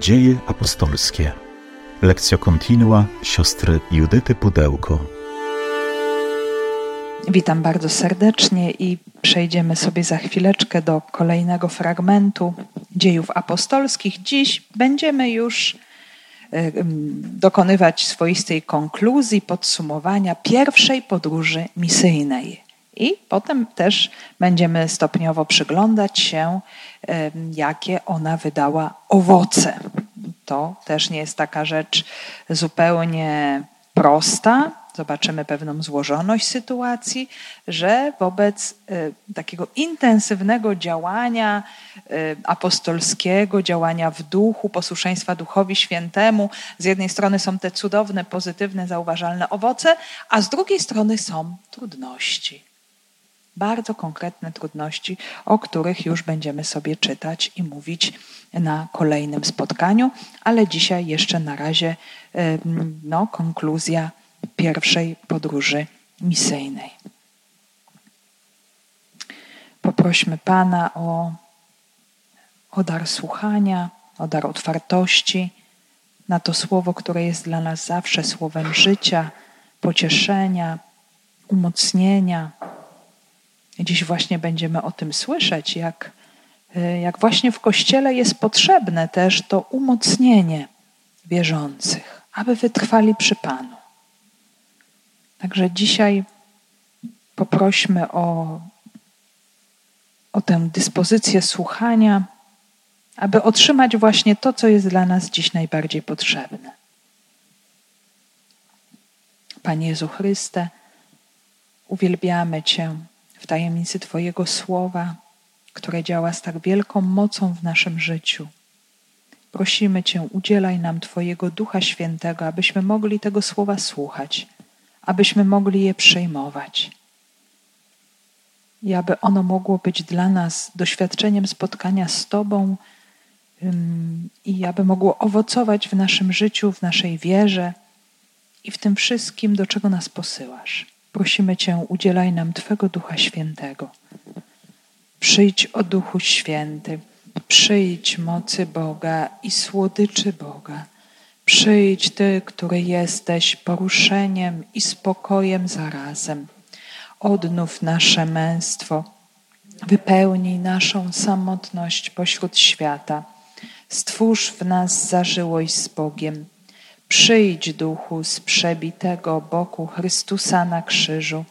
Dzieje apostolskie. Lekcja kontinua siostry Judyty Pudełko. Witam bardzo serdecznie i przejdziemy sobie za chwileczkę do kolejnego fragmentu dziejów apostolskich. Dziś będziemy już dokonywać swoistej konkluzji, podsumowania pierwszej podróży misyjnej. I potem też będziemy stopniowo przyglądać się, jakie ona wydała owoce. To też nie jest taka rzecz zupełnie prosta. Zobaczymy pewną złożoność sytuacji, że wobec e, takiego intensywnego działania e, apostolskiego, działania w duchu, posłuszeństwa Duchowi Świętemu, z jednej strony są te cudowne, pozytywne, zauważalne owoce, a z drugiej strony są trudności bardzo konkretne trudności, o których już będziemy sobie czytać i mówić na kolejnym spotkaniu, ale dzisiaj jeszcze na razie no, konkluzja pierwszej podróży misyjnej. Poprośmy Pana o, o dar słuchania, o dar otwartości na to słowo, które jest dla nas zawsze słowem życia, pocieszenia, umocnienia, Dziś właśnie będziemy o tym słyszeć, jak, e, jak właśnie w Kościele jest potrzebne też to umocnienie wierzących, aby wytrwali przy Panu. Także dzisiaj poprośmy o, o tę dyspozycję słuchania, aby otrzymać właśnie to, co jest dla nas dziś najbardziej potrzebne. Panie Jezu Chryste, uwielbiamy Cię tajemnicy Twojego słowa, które działa z tak wielką mocą w naszym życiu. Prosimy Cię, udzielaj nam Twojego Ducha Świętego, abyśmy mogli tego słowa słuchać, abyśmy mogli je przejmować i aby ono mogło być dla nas doświadczeniem spotkania z Tobą i aby mogło owocować w naszym życiu, w naszej wierze i w tym wszystkim, do czego nas posyłasz. Prosimy Cię, udzielaj nam Twego Ducha Świętego. Przyjdź o Duchu Święty, przyjdź mocy Boga i słodyczy Boga. Przyjdź Ty, który jesteś poruszeniem i spokojem zarazem. Odnów nasze męstwo, wypełnij naszą samotność pośród świata. Stwórz w nas zażyłość z Bogiem Przyjdź, duchu z przebitego boku Chrystusa na krzyżu,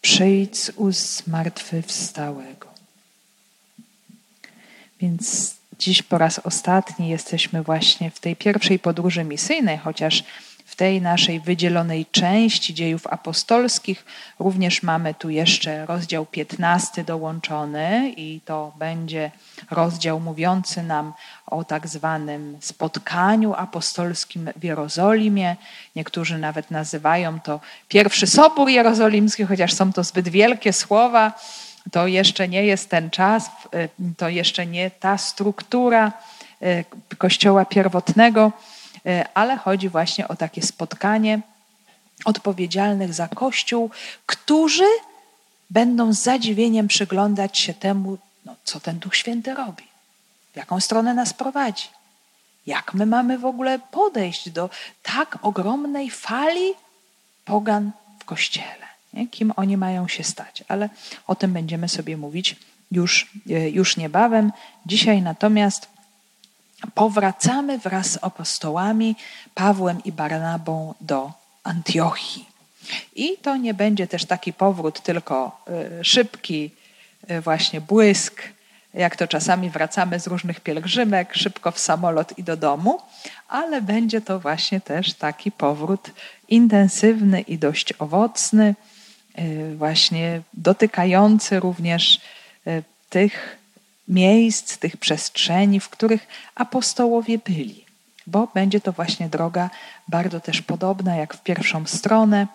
przyjdź z ust zmartwychwstałego. Więc dziś po raz ostatni jesteśmy właśnie w tej pierwszej podróży misyjnej, chociaż w tej naszej wydzielonej części dziejów apostolskich również mamy tu jeszcze rozdział 15 dołączony i to będzie rozdział mówiący nam o tak zwanym spotkaniu apostolskim w Jerozolimie. Niektórzy nawet nazywają to pierwszy Sobór Jerozolimski, chociaż są to zbyt wielkie słowa. To jeszcze nie jest ten czas, to jeszcze nie ta struktura e, Kościoła pierwotnego, ale chodzi właśnie o takie spotkanie odpowiedzialnych za Kościół, którzy będą z zadziwieniem przyglądać się temu, no, co ten Duch Święty robi w jaką stronę nas prowadzi. Jak my mamy w ogóle podejść do tak ogromnej fali pogan w kościele? Nie? Kim oni mają się stać? Ale o tym będziemy sobie mówić już, e, już niebawem. Dzisiaj natomiast powracamy wraz z apostołami Pawłem i Barnabą do Antiochii. I to nie będzie też taki powrót tylko e, szybki, e, właśnie błysk, jak to czasami wracamy z różnych pielgrzymek, szybko w samolot i do domu, ale będzie to właśnie też taki powrót intensywny i dość owocny, y, właśnie dotykający również tych miejsc, tych przestrzeni, w których apostołowie byli, bo będzie to właśnie droga bardzo też podobna jak w pierwszą stronę.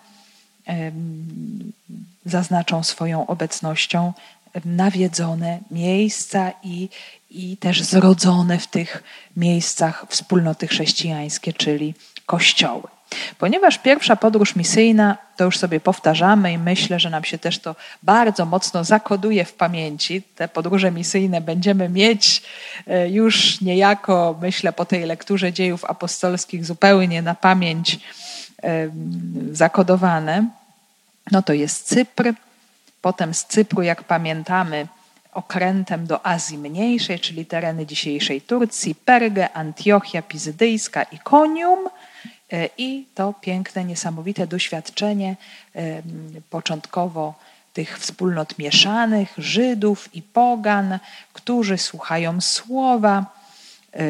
Zaznaczą swoją obecnością nawiedzone miejsca i, i też zrodzone w tych miejscach wspólnoty chrześcijańskie, czyli kościoły. Ponieważ pierwsza podróż misyjna, to już sobie powtarzamy i myślę, że nam się też to bardzo mocno zakoduje w pamięci. Te podróże misyjne będziemy mieć e, już niejako, myślę, po tej lekturze dziejów apostolskich zupełnie na pamięć zakodowane. No to jest Cypr. Potem z Cypru, jak pamiętamy, okrętem do Azji Mniejszej, czyli tereny dzisiejszej Turcji, Pergę, Antiochia Pizydyjska i Konium – I to piękne, niesamowite doświadczenie e, początkowo tych wspólnot mieszanych, Żydów i Pogan, którzy słuchają słowa, e,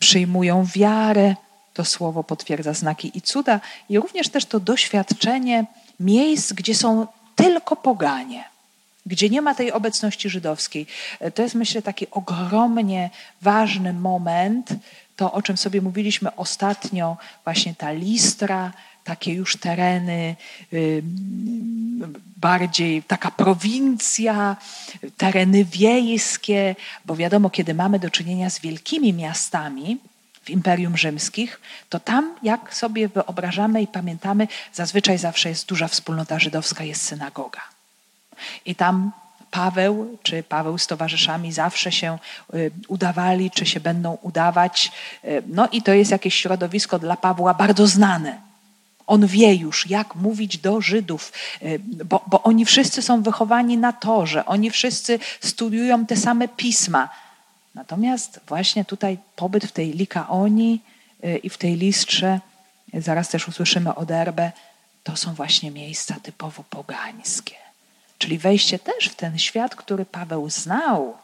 przyjmują wiarę. To słowo potwierdza znaki i cuda, i również też to doświadczenie miejsc, gdzie są tylko poganie, gdzie nie ma tej obecności żydowskiej. To jest, myślę, taki ogromnie ważny moment to, o czym sobie mówiliśmy ostatnio, właśnie ta listra, takie już tereny, bardziej taka prowincja, tereny wiejskie, bo wiadomo, kiedy mamy do czynienia z wielkimi miastami, w Imperium Rzymskich, to tam, jak sobie wyobrażamy i pamiętamy, zazwyczaj zawsze jest duża wspólnota żydowska, jest synagoga. I tam Paweł czy Paweł z towarzyszami zawsze się y, udawali, czy się będą udawać. Y, no i to jest jakieś środowisko dla Pawła bardzo znane. On wie już, jak mówić do Żydów, y, bo, bo oni wszyscy są wychowani na torze, oni wszyscy studiują te same pisma. Natomiast właśnie tutaj pobyt w tej Likaonii i w tej listrze, zaraz też usłyszymy o Derbe, to są właśnie miejsca typowo pogańskie. Czyli wejście też w ten świat, który Paweł znał,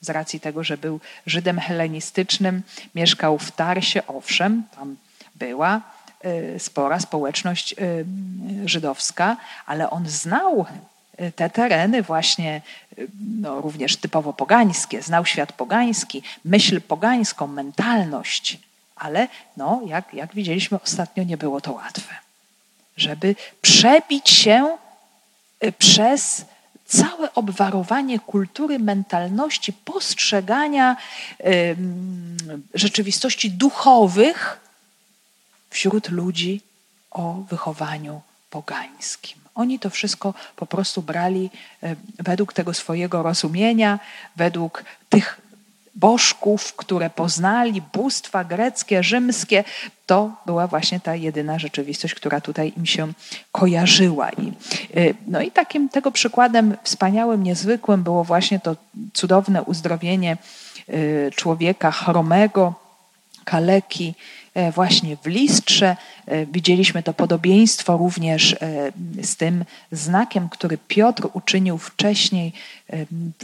z racji tego, że był Żydem helenistycznym, mieszkał w Tarsie, owszem, tam była y, spora społeczność y, żydowska, ale on znał y, te tereny właśnie no, również typowo pogańskie, znał świat pogański, myśl pogańską, mentalność, ale no, jak, jak widzieliśmy ostatnio, nie było to łatwe. Żeby przebić się przez całe obwarowanie kultury, mentalności, postrzegania rzeczywistości duchowych wśród ludzi o wychowaniu pogańskim. Oni to wszystko po prostu brali y, według tego swojego rozumienia, według tych bożków, które poznali, bóstwa greckie, rzymskie, to była właśnie ta jedyna rzeczywistość, która tutaj im się kojarzyła. Y, no i takim tego przykładem wspaniałym, niezwykłym było właśnie to cudowne uzdrowienie y, człowieka chromego, kaleki, właśnie w listrze. E, widzieliśmy to podobieństwo również e, z tym znakiem, który Piotr uczynił wcześniej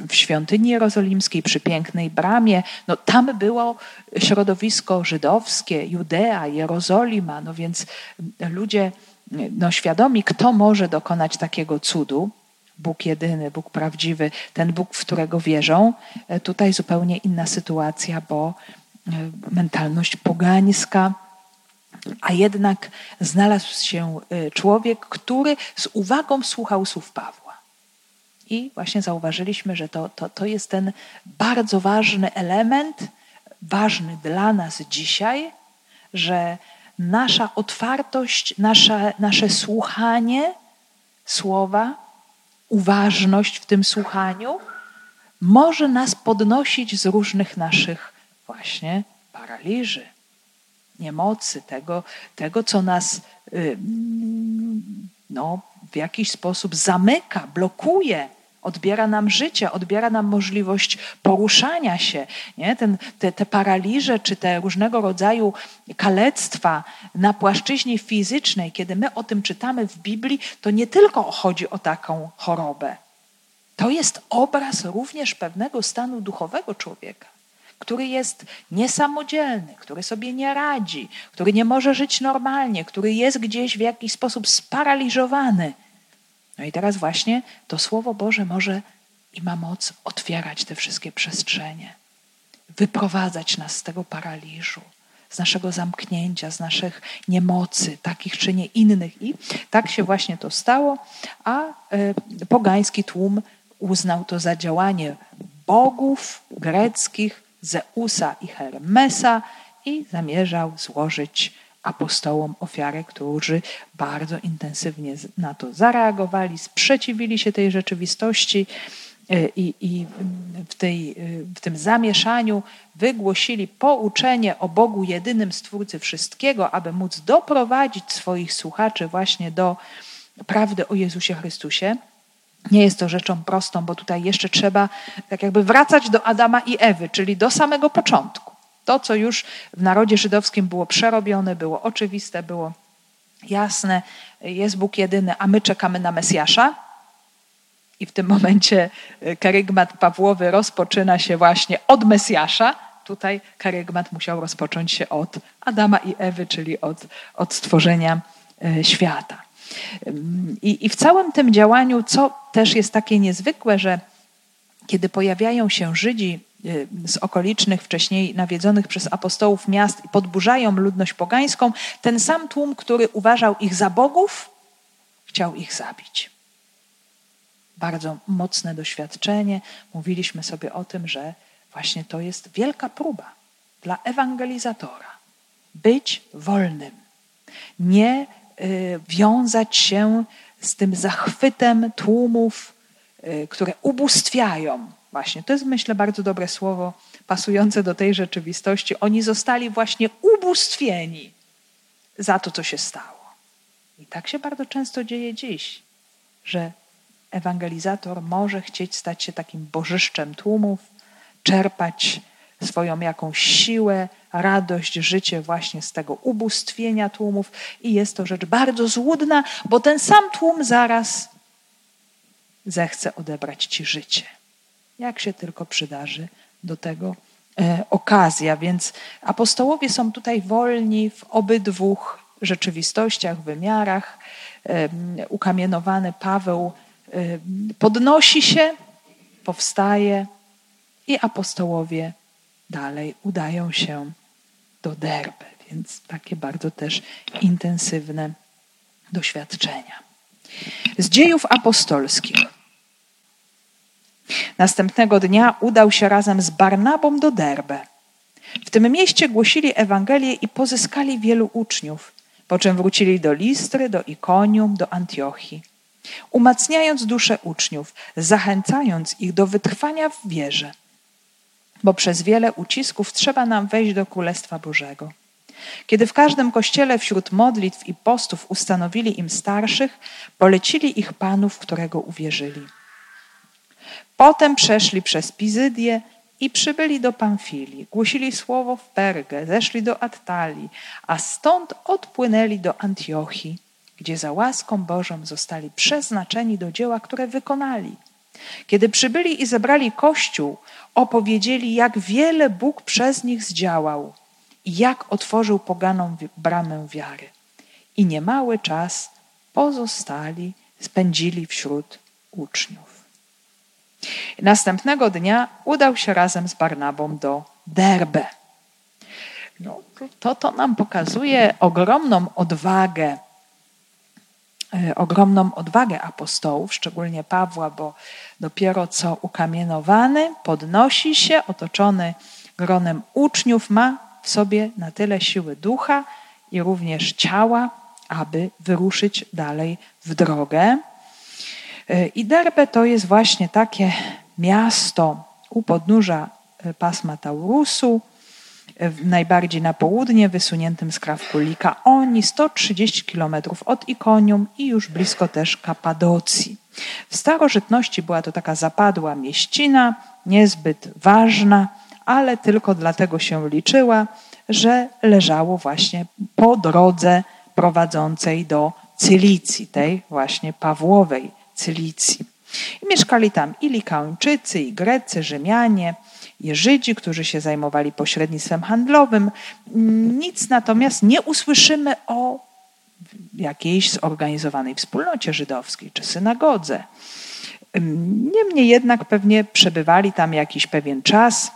w świątyni jerozolimskiej przy pięknej bramie. No, tam było środowisko żydowskie, Judea, Jerozolima, no więc ludzie no, świadomi, kto może dokonać takiego cudu. Bóg jedyny, Bóg prawdziwy, ten Bóg, w którego wierzą. Tutaj zupełnie inna sytuacja, bo E, mentalność pogańska, a jednak znalazł się e, człowiek, który z uwagą słuchał słów Pawła. I właśnie zauważyliśmy, że to, to, to jest ten bardzo ważny element, ważny dla nas dzisiaj, że nasza otwartość, nasze, nasze słuchanie słowa, uważność w tym słuchaniu może nas podnosić z różnych naszych właśnie paraliży, niemocy, tego, tego co nas y, no, w jakiś sposób zamyka, blokuje, odbiera nam życie, odbiera nam możliwość poruszania się. Nie? Ten, te, te paraliże czy te różnego rodzaju kalectwa na płaszczyźnie fizycznej, kiedy my o tym czytamy w Biblii, to nie tylko chodzi o taką chorobę. To jest obraz również pewnego stanu duchowego człowieka który jest niesamodzielny, który sobie nie radzi, który nie może żyć normalnie, który jest gdzieś w jakiś sposób sparaliżowany. No i teraz właśnie to Słowo Boże może i ma moc otwierać te wszystkie przestrzenie, wyprowadzać nas z tego paraliżu, z naszego zamknięcia, z naszych niemocy, takich czy nie innych. I tak się właśnie to stało, a e, pogański tłum uznał to za działanie bogów greckich, Zeusa i Hermesa i zamierzał złożyć apostołom ofiarę, którzy bardzo intensywnie na to zareagowali, sprzeciwili się tej rzeczywistości e, i, i w, tej, w tym zamieszaniu wygłosili pouczenie o Bogu jedynym Stwórcy wszystkiego, aby móc doprowadzić swoich słuchaczy właśnie do prawdy o Jezusie Chrystusie. Nie jest to rzeczą prostą, bo tutaj jeszcze trzeba tak jakby wracać do Adama i Ewy, czyli do samego początku. To, co już w narodzie żydowskim było przerobione, było oczywiste, było jasne, jest Bóg jedyny, a my czekamy na Mesjasza. I w tym momencie e, karygmat Pawłowy rozpoczyna się właśnie od Mesjasza. Tutaj karygmat musiał rozpocząć się od Adama i Ewy, czyli od, od stworzenia e, świata. I, I w całym tym działaniu, co też jest takie niezwykłe, że kiedy pojawiają się Żydzi y, z okolicznych, wcześniej nawiedzonych przez apostołów miast i podburzają ludność pogańską, ten sam tłum, który uważał ich za bogów, chciał ich zabić. Bardzo mocne doświadczenie. Mówiliśmy sobie o tym, że właśnie to jest wielka próba dla ewangelizatora. Być wolnym. Nie wiązać się z tym zachwytem tłumów, Y, które ubóstwiają. Właśnie, to jest myślę bardzo dobre słowo pasujące do tej rzeczywistości. Oni zostali właśnie ubóstwieni za to, co się stało. I tak się bardzo często dzieje dziś, że ewangelizator może chcieć stać się takim bożyszczem tłumów, czerpać swoją jakąś siłę, radość, życie właśnie z tego ubóstwienia tłumów i jest to rzecz bardzo złudna, bo ten sam tłum zaraz zechce odebrać ci życie. Jak się tylko przydarzy do tego e, okazja. Więc apostołowie są tutaj wolni w obydwu rzeczywistościach, wymiarach. E, ukamienowany Paweł e, podnosi się, powstaje i apostołowie dalej udają się do Derby. Więc takie bardzo też intensywne doświadczenia. Z dziejów apostolskich. Następnego dnia udał się razem z Barnabą do Derbe. W tym mieście głosili Ewangelię i pozyskali wielu uczniów, po czym wrócili do Listry, do Ikonium, do Antiochii, umacniając duszę uczniów, zachęcając ich do wytrwania w wierze, bo przez wiele ucisków trzeba nam wejść do Królestwa Bożego. Kiedy w każdym kościele wśród modlitw i postów ustanowili im starszych, polecili ich panów, którego uwierzyli. Potem przeszli przez Pizydię i przybyli do Pamfilii. Głosili słowo w Pergę, zeszli do Attalii, a stąd odpłynęli do Antiochii, gdzie za łaską Bożą zostali przeznaczeni do dzieła, które wykonali. Kiedy przybyli i zebrali Kościół, opowiedzieli, jak wiele Bóg przez nich zdziałał i jak otworzył poganom bramę wiary. I niemały czas pozostali, spędzili wśród uczniów. Następnego dnia udał się razem z Barnabą do Derbe. No, to, to nam pokazuje ogromną odwagę, ogromną odwagę apostołów, szczególnie Pawła, bo dopiero co ukamienowany podnosi się, otoczony gronem uczniów, ma w sobie na tyle siły ducha i również ciała, aby wyruszyć dalej w drogę. E, I Derbe to jest właśnie takie miasto u podnóża e, pasma Taurusu, e, najbardziej na południe, wysuniętym z krawku Likaoni, 130 kilometrów od Ikonium i już blisko też Kapadocji. W starożytności była to taka zapadła mieścina, niezbyt ważna, ale tylko dlatego się liczyła, że leżało właśnie po drodze prowadzącej do Cylicji, tej właśnie Pawłowej Cylicji. I mieszkali tam i Likaończycy, i Grecy, Rzymianie, Żydzi, którzy się zajmowali pośrednictwem handlowym. Nic natomiast nie usłyszymy o jakiejś zorganizowanej wspólnocie żydowskiej czy synagodze. Niemniej jednak pewnie przebywali tam jakiś pewien czas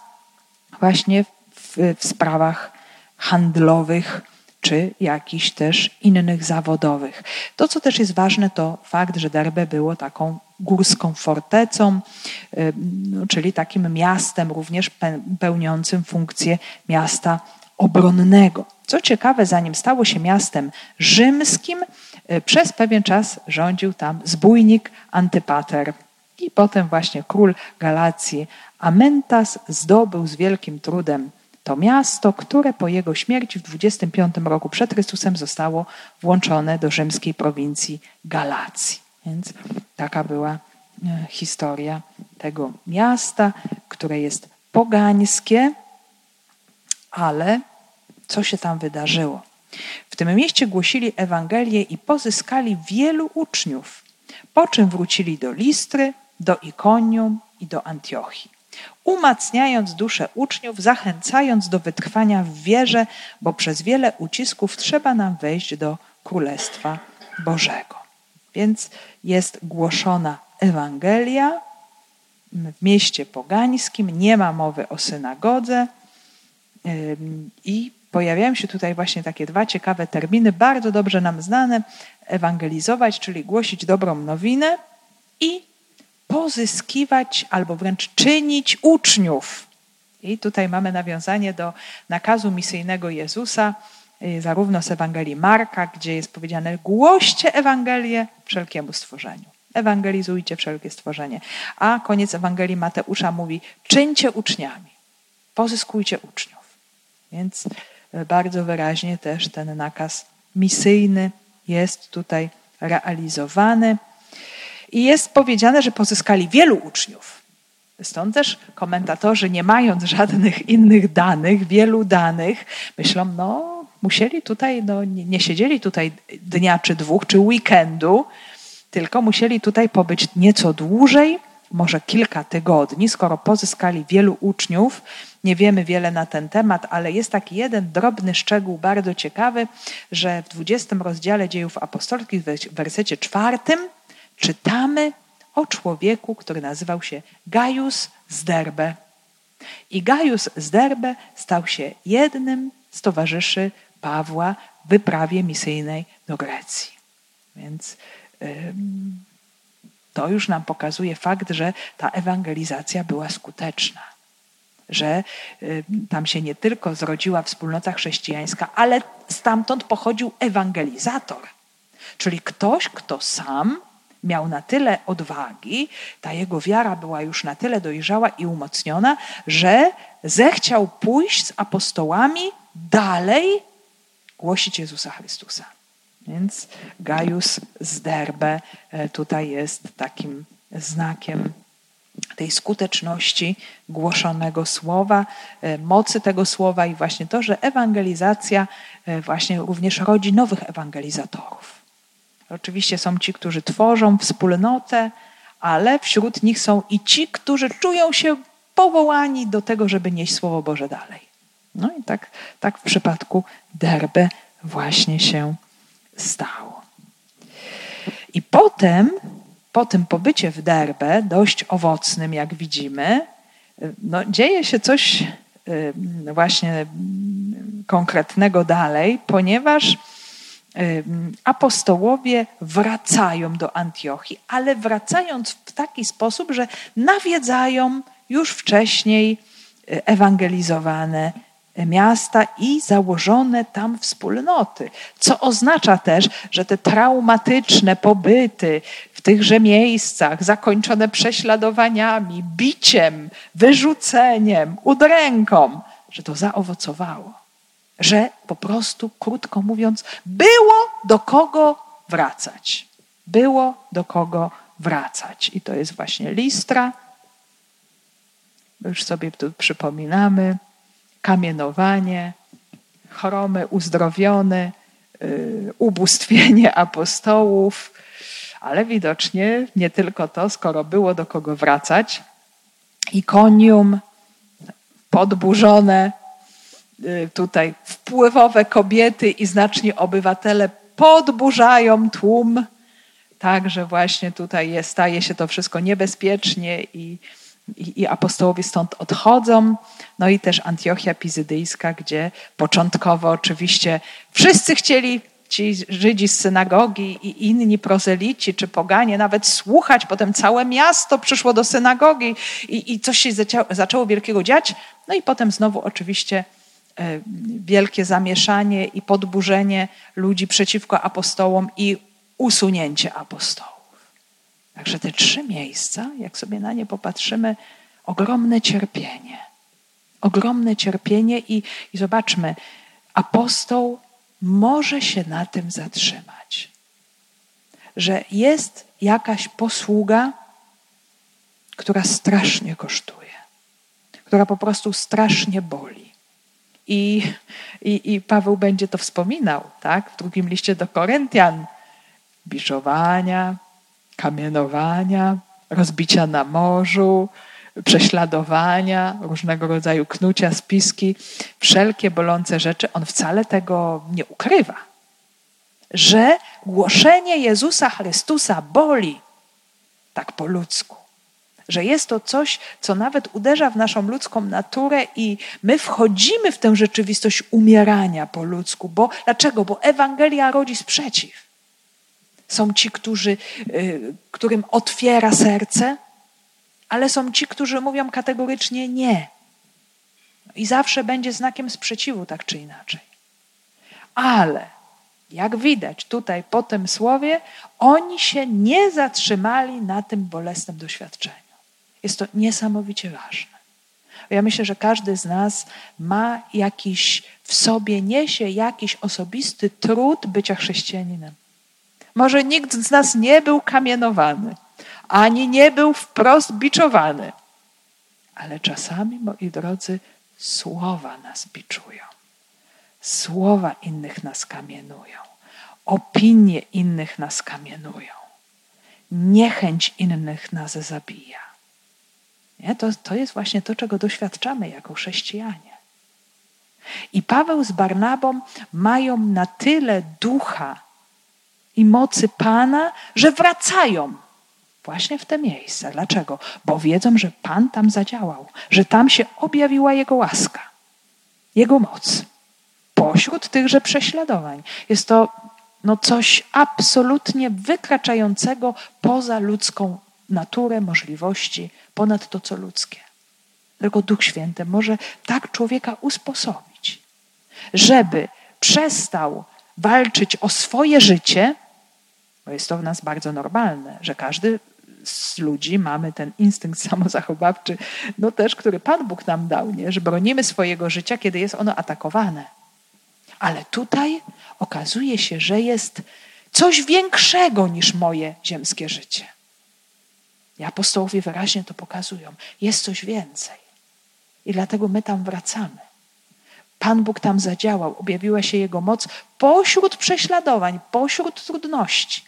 właśnie w, w sprawach handlowych czy jakichś też innych zawodowych. To, co też jest ważne, to fakt, że Derbe było taką górską fortecą, no, czyli takim miastem również pełniącym funkcję miasta obronnego. Co ciekawe, zanim stało się miastem rzymskim, e, przez pewien czas rządził tam zbójnik Antypater. I potem właśnie król Galacji Amentas zdobył z wielkim trudem to miasto, które po jego śmierci w 25 roku przed Chrystusem zostało włączone do rzymskiej prowincji Galacji. Więc taka była e, historia tego miasta, które jest pogańskie, ale co się tam wydarzyło? W tym mieście głosili Ewangelię i pozyskali wielu uczniów, po czym wrócili do Listry, do Ikonium i do Antiochii, umacniając duszę uczniów, zachęcając do wytrwania w wierze, bo przez wiele ucisków trzeba nam wejść do Królestwa Bożego. Więc jest głoszona Ewangelia w mieście pogańskim, nie ma mowy o synagodze i pojawiają się tutaj właśnie takie dwa ciekawe terminy, bardzo dobrze nam znane: ewangelizować, czyli głosić dobrą nowinę i pozyskiwać albo wręcz czynić uczniów. I tutaj mamy nawiązanie do nakazu misyjnego Jezusa, zarówno z Ewangelii Marka, gdzie jest powiedziane: głoście Ewangelię wszelkiemu stworzeniu. Ewangelizujcie wszelkie stworzenie. A koniec Ewangelii Mateusza mówi: czyńcie uczniami, pozyskujcie uczniów. Więc y, bardzo wyraźnie też ten nakaz misyjny jest tutaj realizowany. I jest powiedziane, że pozyskali wielu uczniów. Stąd też komentatorzy, nie mając żadnych innych danych, wielu danych, myślą, no, musieli tutaj, no, nie, nie siedzieli tutaj dnia czy dwóch, czy weekendu, tylko musieli tutaj pobyć nieco dłużej, może kilka tygodni, skoro pozyskali wielu uczniów. Nie wiemy wiele na ten temat, ale jest taki jeden drobny szczegół bardzo ciekawy, że w 20 rozdziale dziejów apostolskich, w wersecie czwartym, czytamy o człowieku, który nazywał się Gaius z Derbe. I Gaius z Derbe stał się jednym z towarzyszy Pawła w wyprawie misyjnej do Grecji. Więc to już nam pokazuje fakt, że ta ewangelizacja była skuteczna. Że tam się nie tylko zrodziła wspólnota chrześcijańska, ale stamtąd pochodził ewangelizator. Czyli ktoś, kto sam miał na tyle odwagi, ta jego wiara była już na tyle dojrzała i umocniona, że zechciał pójść z apostołami dalej głosić Jezusa Chrystusa. Więc Gaius z Derbe tutaj jest takim znakiem tej skuteczności głoszonego słowa, e, mocy tego słowa i właśnie to, że ewangelizacja e, właśnie również rodzi nowych ewangelizatorów. Oczywiście są ci, którzy tworzą wspólnotę, ale wśród nich są i ci, którzy czują się powołani do tego, żeby nieść Słowo Boże dalej. No i tak, tak w przypadku Derbe właśnie się stało. I potem, po tym pobycie w Derbe, dość owocnym, jak widzimy, no, dzieje się coś y, właśnie konkretnego dalej, ponieważ apostołowie wracają do Antiochii, ale wracając w taki sposób, że nawiedzają już wcześniej ewangelizowane miasta i założone tam wspólnoty. Co oznacza też, że te traumatyczne pobyty w tychże miejscach, zakończone prześladowaniami, biciem, wyrzuceniem, udręką, że to zaowocowało że po prostu, krótko mówiąc, było do kogo wracać. Było do kogo wracać. I to jest właśnie listra. Już sobie tu przypominamy. Kamienowanie, chromy uzdrowione, yy, ubóstwienie apostołów, ale widocznie nie tylko to, skoro było do kogo wracać. Ikonium podburzone, Y, tutaj wpływowe kobiety i znaczni obywatele podburzają tłum, tak, że właśnie tutaj jest, staje się to wszystko niebezpiecznie i, i, i apostołowie stąd odchodzą. No i też Antiochia Pizydyjska, gdzie początkowo oczywiście wszyscy chcieli ci Żydzi z synagogi i inni prozelici czy poganie nawet słuchać. Potem całe miasto przyszło do synagogi i, i coś się zaczęło wielkiego dziać. No i potem znowu oczywiście wielkie zamieszanie i podburzenie ludzi przeciwko apostołom i usunięcie apostołów. Także te trzy miejsca, jak sobie na nie popatrzymy, ogromne cierpienie. Ogromne cierpienie i, i zobaczmy, apostoł może się na tym zatrzymać. Że jest jakaś posługa, która strasznie kosztuje, która po prostu strasznie boli. I, i, i Paweł będzie to wspominał, tak? W drugim liście do Koryntian. Biczowania, kamienowania, rozbicia na morzu, prześladowania, różnego rodzaju knucia, spiski, wszelkie bolące rzeczy. On wcale tego nie ukrywa. Że głoszenie Jezusa Chrystusa boli tak po ludzku. Że jest to coś, co nawet uderza w naszą ludzką naturę, i my wchodzimy w tę rzeczywistość umierania po ludzku. Bo dlaczego? Bo Ewangelia rodzi sprzeciw. Są ci, którzy, y, którym otwiera serce, ale są ci, którzy mówią kategorycznie nie. I zawsze będzie znakiem sprzeciwu, tak czy inaczej. Ale, jak widać tutaj po tym słowie, oni się nie zatrzymali na tym bolesnym doświadczeniu. Jest to niesamowicie ważne. Ja myślę, że każdy z nas ma jakiś w sobie, niesie jakiś osobisty trud bycia chrześcijaninem. Może nikt z nas nie był kamienowany, ani nie był wprost biczowany. Ale czasami, moi drodzy, słowa nas biczują. Słowa innych nas kamienują. Opinie innych nas kamienują. Niechęć innych nas zabija. Nie? To, to jest właśnie to, czego doświadczamy jako chrześcijanie. I Paweł z Barnabą mają na tyle ducha i mocy Pana, że wracają właśnie w te miejsca. Dlaczego? Bo wiedzą, że Pan tam zadziałał, że tam się objawiła Jego łaska, Jego moc. Pośród tychże prześladowań. Jest to no, coś absolutnie wykraczającego poza ludzką naturę, możliwości, ponad to, co ludzkie. Tylko Duch Święty może tak człowieka usposobić, żeby przestał walczyć o swoje życie, bo jest to w nas bardzo normalne, że każdy z ludzi mamy ten instynkt samozachowawczy, no też, który Pan Bóg nam dał, nie? że bronimy swojego życia, kiedy jest ono atakowane. Ale tutaj okazuje się, że jest coś większego niż moje ziemskie życie. I apostołowie wyraźnie to pokazują. Jest coś więcej. I dlatego my tam wracamy. Pan Bóg tam zadziałał, objawiła się Jego moc pośród prześladowań, pośród trudności.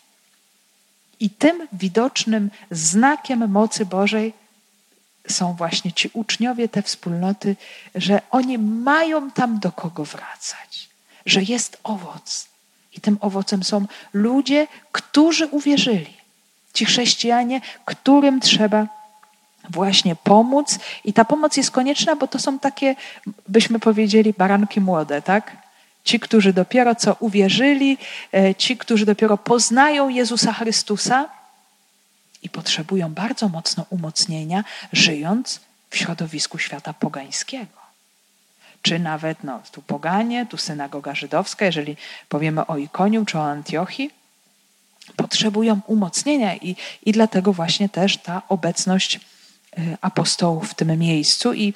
I tym widocznym znakiem mocy Bożej są właśnie ci uczniowie, te wspólnoty, że oni mają tam do kogo wracać, że jest owoc. I tym owocem są ludzie, którzy uwierzyli. Ci chrześcijanie, którym trzeba właśnie pomóc. I ta pomoc jest konieczna, bo to są takie, byśmy powiedzieli, baranki młode, tak? Ci, którzy dopiero co uwierzyli, e, ci, którzy dopiero poznają Jezusa Chrystusa i potrzebują bardzo mocno umocnienia, żyjąc w środowisku świata pogańskiego. Czy nawet, no, tu poganie, tu synagoga żydowska, jeżeli powiemy o Ikonium czy o Antiochii, potrzebują umocnienia i, i dlatego właśnie też ta obecność e, apostołów w tym miejscu. I,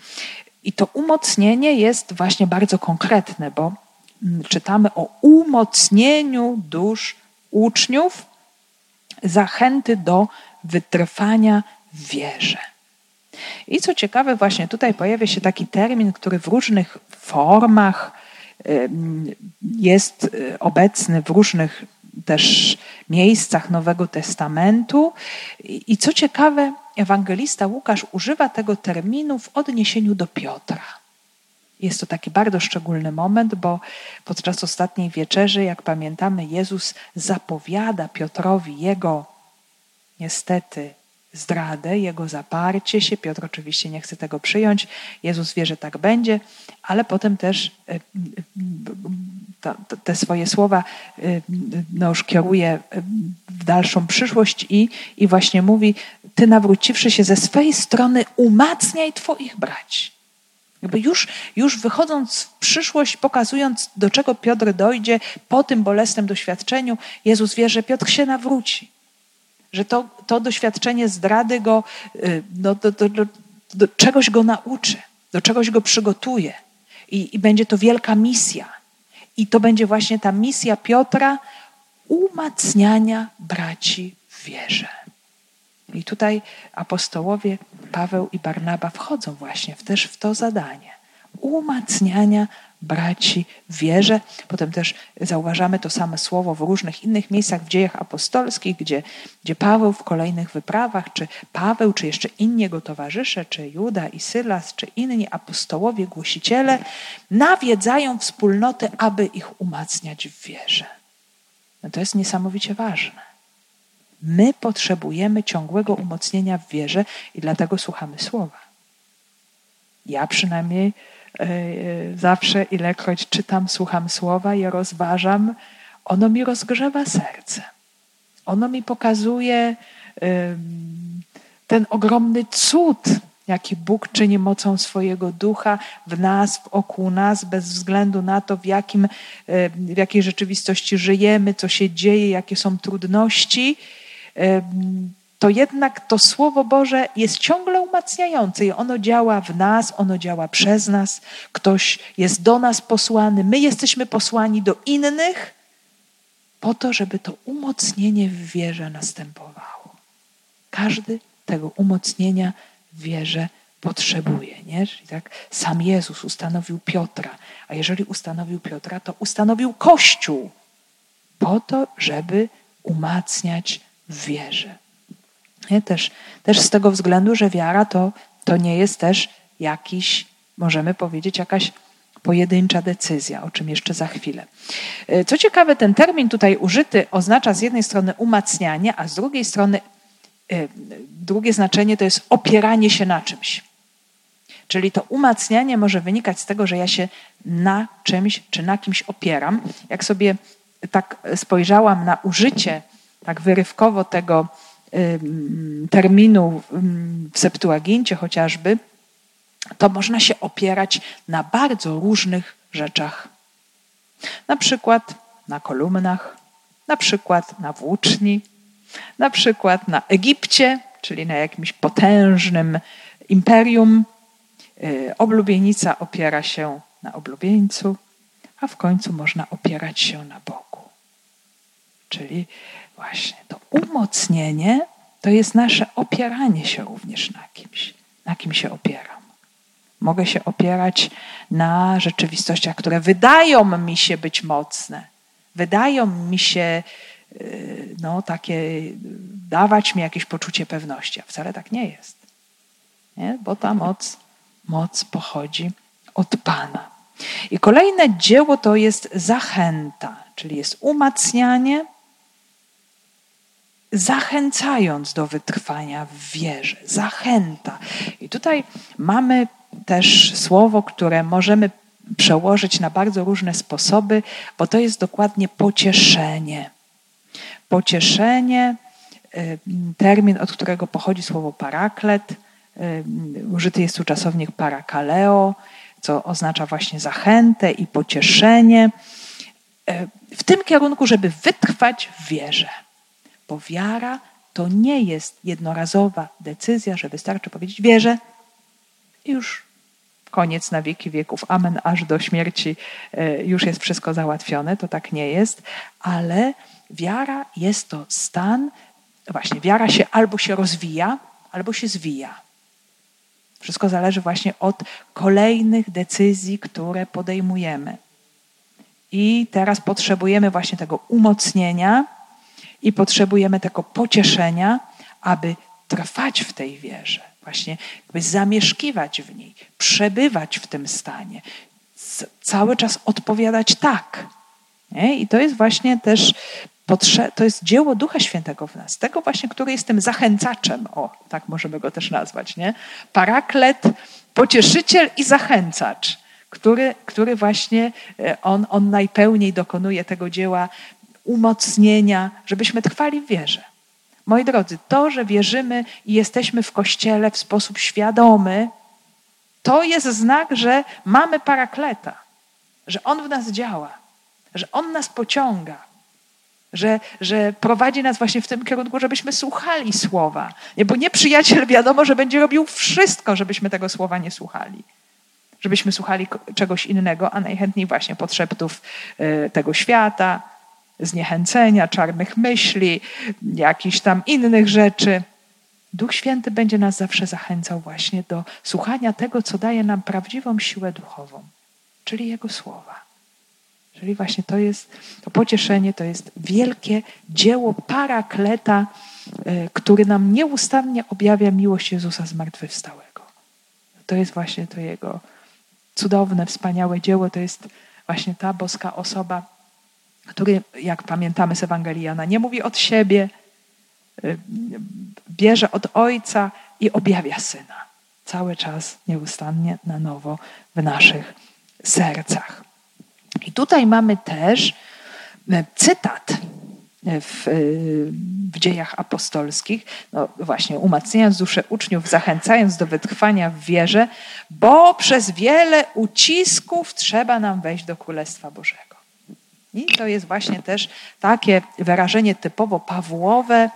I to umocnienie jest właśnie bardzo konkretne, bo czytamy o umocnieniu dusz uczniów, zachęty do wytrwania w wierze. I co ciekawe, właśnie tutaj pojawia się taki termin, który w różnych formach jest y, obecny w różnych też miejscach Nowego Testamentu. I co ciekawe, ewangelista Łukasz używa tego terminu w odniesieniu do Piotra. Jest to taki bardzo szczególny moment, bo podczas ostatniej wieczerzy, jak pamiętamy, Jezus zapowiada Piotrowi jego niestety zdradę, jego zaparcie się. Piotr oczywiście nie chce tego przyjąć. Jezus wie, że tak będzie, ale potem też e, te swoje słowa e, no, już kieruje w dalszą przyszłość i, i właśnie mówi: Ty nawróciwszy się ze swej strony, umacniaj Twoich braci. Jakby już, już wychodząc w przyszłość, pokazując, do czego Piotr dojdzie po tym bolesnym doświadczeniu, Jezus wie, że Piotr się nawróci. Że to, to doświadczenie zdrady go, y, no, do, do, do, do czegoś go nauczy, do czegoś go przygotuje. I, I będzie to wielka misja. I to będzie właśnie ta misja Piotra umacniania braci w wierze. I tutaj apostołowie Paweł i Barnaba wchodzą właśnie też w to zadanie umacniania braci wierze. Potem też zauważamy to same słowo w różnych innych miejscach w dziejach apostolskich, gdzie, gdzie Paweł w kolejnych wyprawach, czy Paweł, czy jeszcze inni jego towarzysze, czy Juda i Sylas, czy inni apostołowie, głosiciele, nawiedzają wspólnoty, aby ich umacniać w wierze. No to jest niesamowicie ważne. My potrzebujemy ciągłego umocnienia w wierze i dlatego słuchamy słowa. Ja przynajmniej e, e, zawsze, ilekroć czytam, słucham słowa, je rozważam, ono mi rozgrzewa serce. Ono mi pokazuje ten ogromny cud, jaki Bóg czyni mocą swojego ducha w nas, wokół nas, bez względu na to, w, jakim, w jakiej rzeczywistości żyjemy, co się dzieje, jakie są trudności to jednak to Słowo Boże jest ciągle umacniające i ono działa w nas, ono działa przez nas. Ktoś jest do nas posłany, my jesteśmy posłani do innych, po to, żeby to umocnienie w wierze następowało. Każdy tego umocnienia w wierze potrzebuje. Nie? Tak sam Jezus ustanowił Piotra, a jeżeli ustanowił Piotra, to ustanowił Kościół po to, żeby umacniać w wierze. Nie? Też, też z tego względu, że wiara to, to nie jest też jakiś, możemy powiedzieć, jakaś pojedyncza decyzja, o czym jeszcze za chwilę. E, co ciekawe, ten termin tutaj użyty oznacza z jednej strony umacnianie, a z drugiej strony e, drugie znaczenie to jest opieranie się na czymś. Czyli to umacnianie może wynikać z tego, że ja się na czymś czy na kimś opieram. Jak sobie tak spojrzałam na użycie tak wyrywkowo tego terminu w Septuagincie chociażby, to można się opierać na bardzo różnych rzeczach. Na przykład na kolumnach, na przykład na włóczni, na przykład na Egipcie, czyli na jakimś potężnym imperium. Y, oblubienica opiera się na oblubieńcu, a w końcu można opierać się na Bogu. Czyli Właśnie to umocnienie to jest nasze opieranie się również na kimś. Na kim się opieram? Mogę się opierać na rzeczywistościach, które wydają mi się być mocne, wydają mi się y, no, takie, dawać mi jakieś poczucie pewności, a wcale tak nie jest. Nie? Bo ta moc, moc pochodzi od Pana. I kolejne dzieło to jest zachęta, czyli jest umacnianie, zachęcając do wytrwania w wierze. Zachęta. I tutaj mamy też słowo, które możemy przełożyć na bardzo różne sposoby, bo to jest dokładnie pocieszenie. Pocieszenie, y, termin, od którego pochodzi słowo paraklet. Y, użyty jest tu czasownik parakaleo, co oznacza właśnie zachętę i pocieszenie. Y, w tym kierunku, żeby wytrwać w wierze. Bo wiara to nie jest jednorazowa decyzja, że wystarczy powiedzieć wierzę i już koniec na wieki wieków, amen, aż do śmierci e, już jest wszystko załatwione. To tak nie jest, ale wiara jest to stan, właśnie wiara się albo się rozwija, albo się zwija. Wszystko zależy właśnie od kolejnych decyzji, które podejmujemy. I teraz potrzebujemy właśnie tego umocnienia, i potrzebujemy tego pocieszenia, aby trwać w tej wierze, właśnie by zamieszkiwać w niej, przebywać w tym stanie, cały czas odpowiadać tak. Nie? I to jest właśnie też to jest dzieło Ducha Świętego w nas, tego właśnie, który jest tym zachęcaczem, o, tak możemy go też nazwać, nie? Paraklet, pocieszyciel i zachęcacz, który, który właśnie e, on, on najpełniej dokonuje tego dzieła umocnienia, żebyśmy trwali w wierze. Moi drodzy, to, że wierzymy i jesteśmy w kościele w sposób świadomy, To jest znak, że mamy parakleta, że On w nas działa, że On nas pociąga, że, że prowadzi nas właśnie w tym kierunku, żebyśmy słuchali słowa. Nie, bo nieprzyjaciel wiadomo, że będzie robił wszystko, żebyśmy tego słowa nie słuchali. Żebyśmy słuchali czegoś innego, a najchętniej właśnie podszeptów y, tego świata, zniechęcenia, czarnych myśli, jakichś tam innych rzeczy. Duch Święty będzie nas zawsze zachęcał właśnie do słuchania tego, co daje nam prawdziwą siłę duchową, czyli Jego słowa. Czyli właśnie to jest, to pocieszenie to jest wielkie dzieło parakleta, e, który nam nieustannie objawia miłość Jezusa zmartwychwstałego. To jest właśnie to Jego cudowne, wspaniałe dzieło, to jest właśnie ta boska osoba, który, jak pamiętamy z Ewangelii Jana, nie mówi od siebie, y, bierze od Ojca i objawia Syna. Cały czas, nieustannie, na nowo w naszych sercach. I tutaj mamy też y, cytat w, y, w dziejach apostolskich, no właśnie umacniając duszę uczniów, zachęcając do wytrwania w wierze, bo przez wiele ucisków trzeba nam wejść do Królestwa Bożego. I to jest właśnie też takie wyrażenie typowo Pawłowe.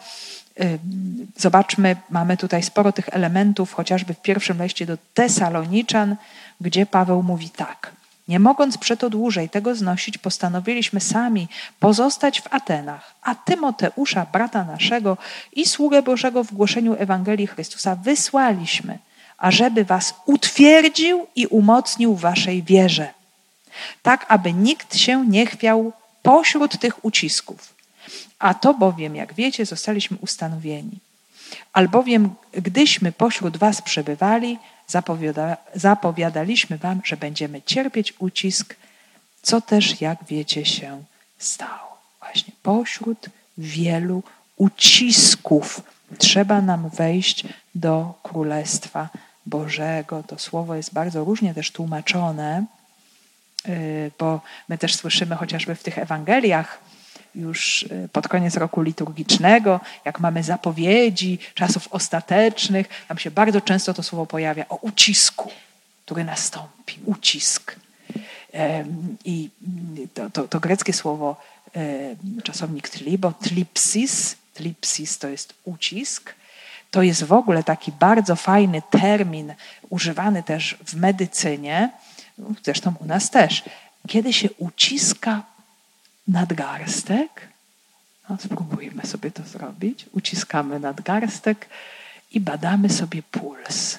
Zobaczmy, mamy tutaj sporo tych elementów, chociażby w pierwszym liście do Tesaloniczan, gdzie Paweł mówi tak. Nie mogąc przeto dłużej tego znosić, postanowiliśmy sami pozostać w Atenach, a Tymoteusza, brata naszego i sługę Bożego w głoszeniu Ewangelii Chrystusa wysłaliśmy, ażeby was utwierdził i umocnił waszej wierze tak aby nikt się nie chwiał pośród tych ucisków. A to bowiem, jak wiecie, zostaliśmy ustanowieni. Albowiem, gdyśmy pośród was przebywali, zapowiada, zapowiadaliśmy wam, że będziemy cierpieć ucisk, co też, jak wiecie, się stało. Właśnie pośród wielu ucisków trzeba nam wejść do Królestwa Bożego. To słowo jest bardzo różnie też tłumaczone. Y, bo my też słyszymy chociażby w tych Ewangeliach, już y, pod koniec roku liturgicznego, jak mamy zapowiedzi czasów ostatecznych, tam się bardzo często to słowo pojawia o ucisku, który nastąpi. Ucisk. I to, to, to greckie słowo, czasownik tlibo, tlipsis, tlipsis to jest ucisk. To jest w ogóle taki bardzo fajny termin, używany też w medycynie, zresztą u nas też, kiedy się uciska nadgarstek, no, spróbujmy sobie to zrobić, uciskamy nadgarstek i badamy sobie puls.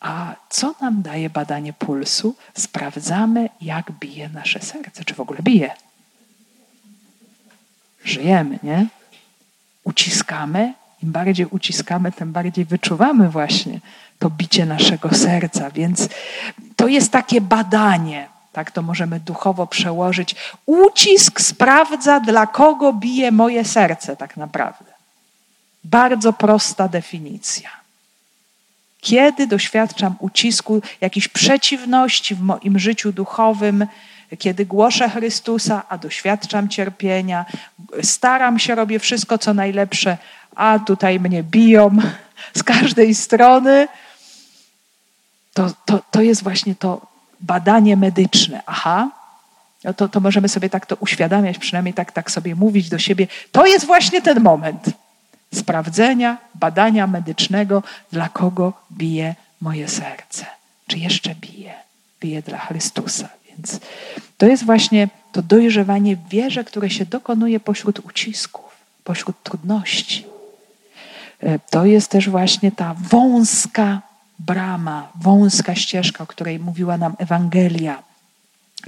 A co nam daje badanie pulsu? Sprawdzamy, jak bije nasze serce, czy w ogóle bije. Żyjemy, nie? Uciskamy. Im bardziej uciskamy, tym bardziej wyczuwamy właśnie to bicie naszego serca. Więc to jest takie badanie, tak to możemy duchowo przełożyć. Ucisk sprawdza, dla kogo bije moje serce, tak naprawdę. Bardzo prosta definicja. Kiedy doświadczam ucisku, jakiejś przeciwności w moim życiu duchowym, kiedy głoszę Chrystusa, a doświadczam cierpienia, staram się, robię wszystko, co najlepsze, a tutaj mnie biją z każdej strony, to, to, to jest właśnie to badanie medyczne. Aha, no to, to możemy sobie tak to uświadamiać, przynajmniej tak, tak sobie mówić do siebie. To jest właśnie ten moment sprawdzenia, badania medycznego, dla kogo bije moje serce. Czy jeszcze bije? Bije dla Chrystusa. Więc to jest właśnie to dojrzewanie w wierze, które się dokonuje pośród ucisków, pośród trudności. E, to jest też właśnie ta wąska brama, wąska ścieżka, o której mówiła nam Ewangelia.